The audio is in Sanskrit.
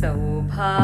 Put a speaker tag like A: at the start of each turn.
A: सौभाग्यदा।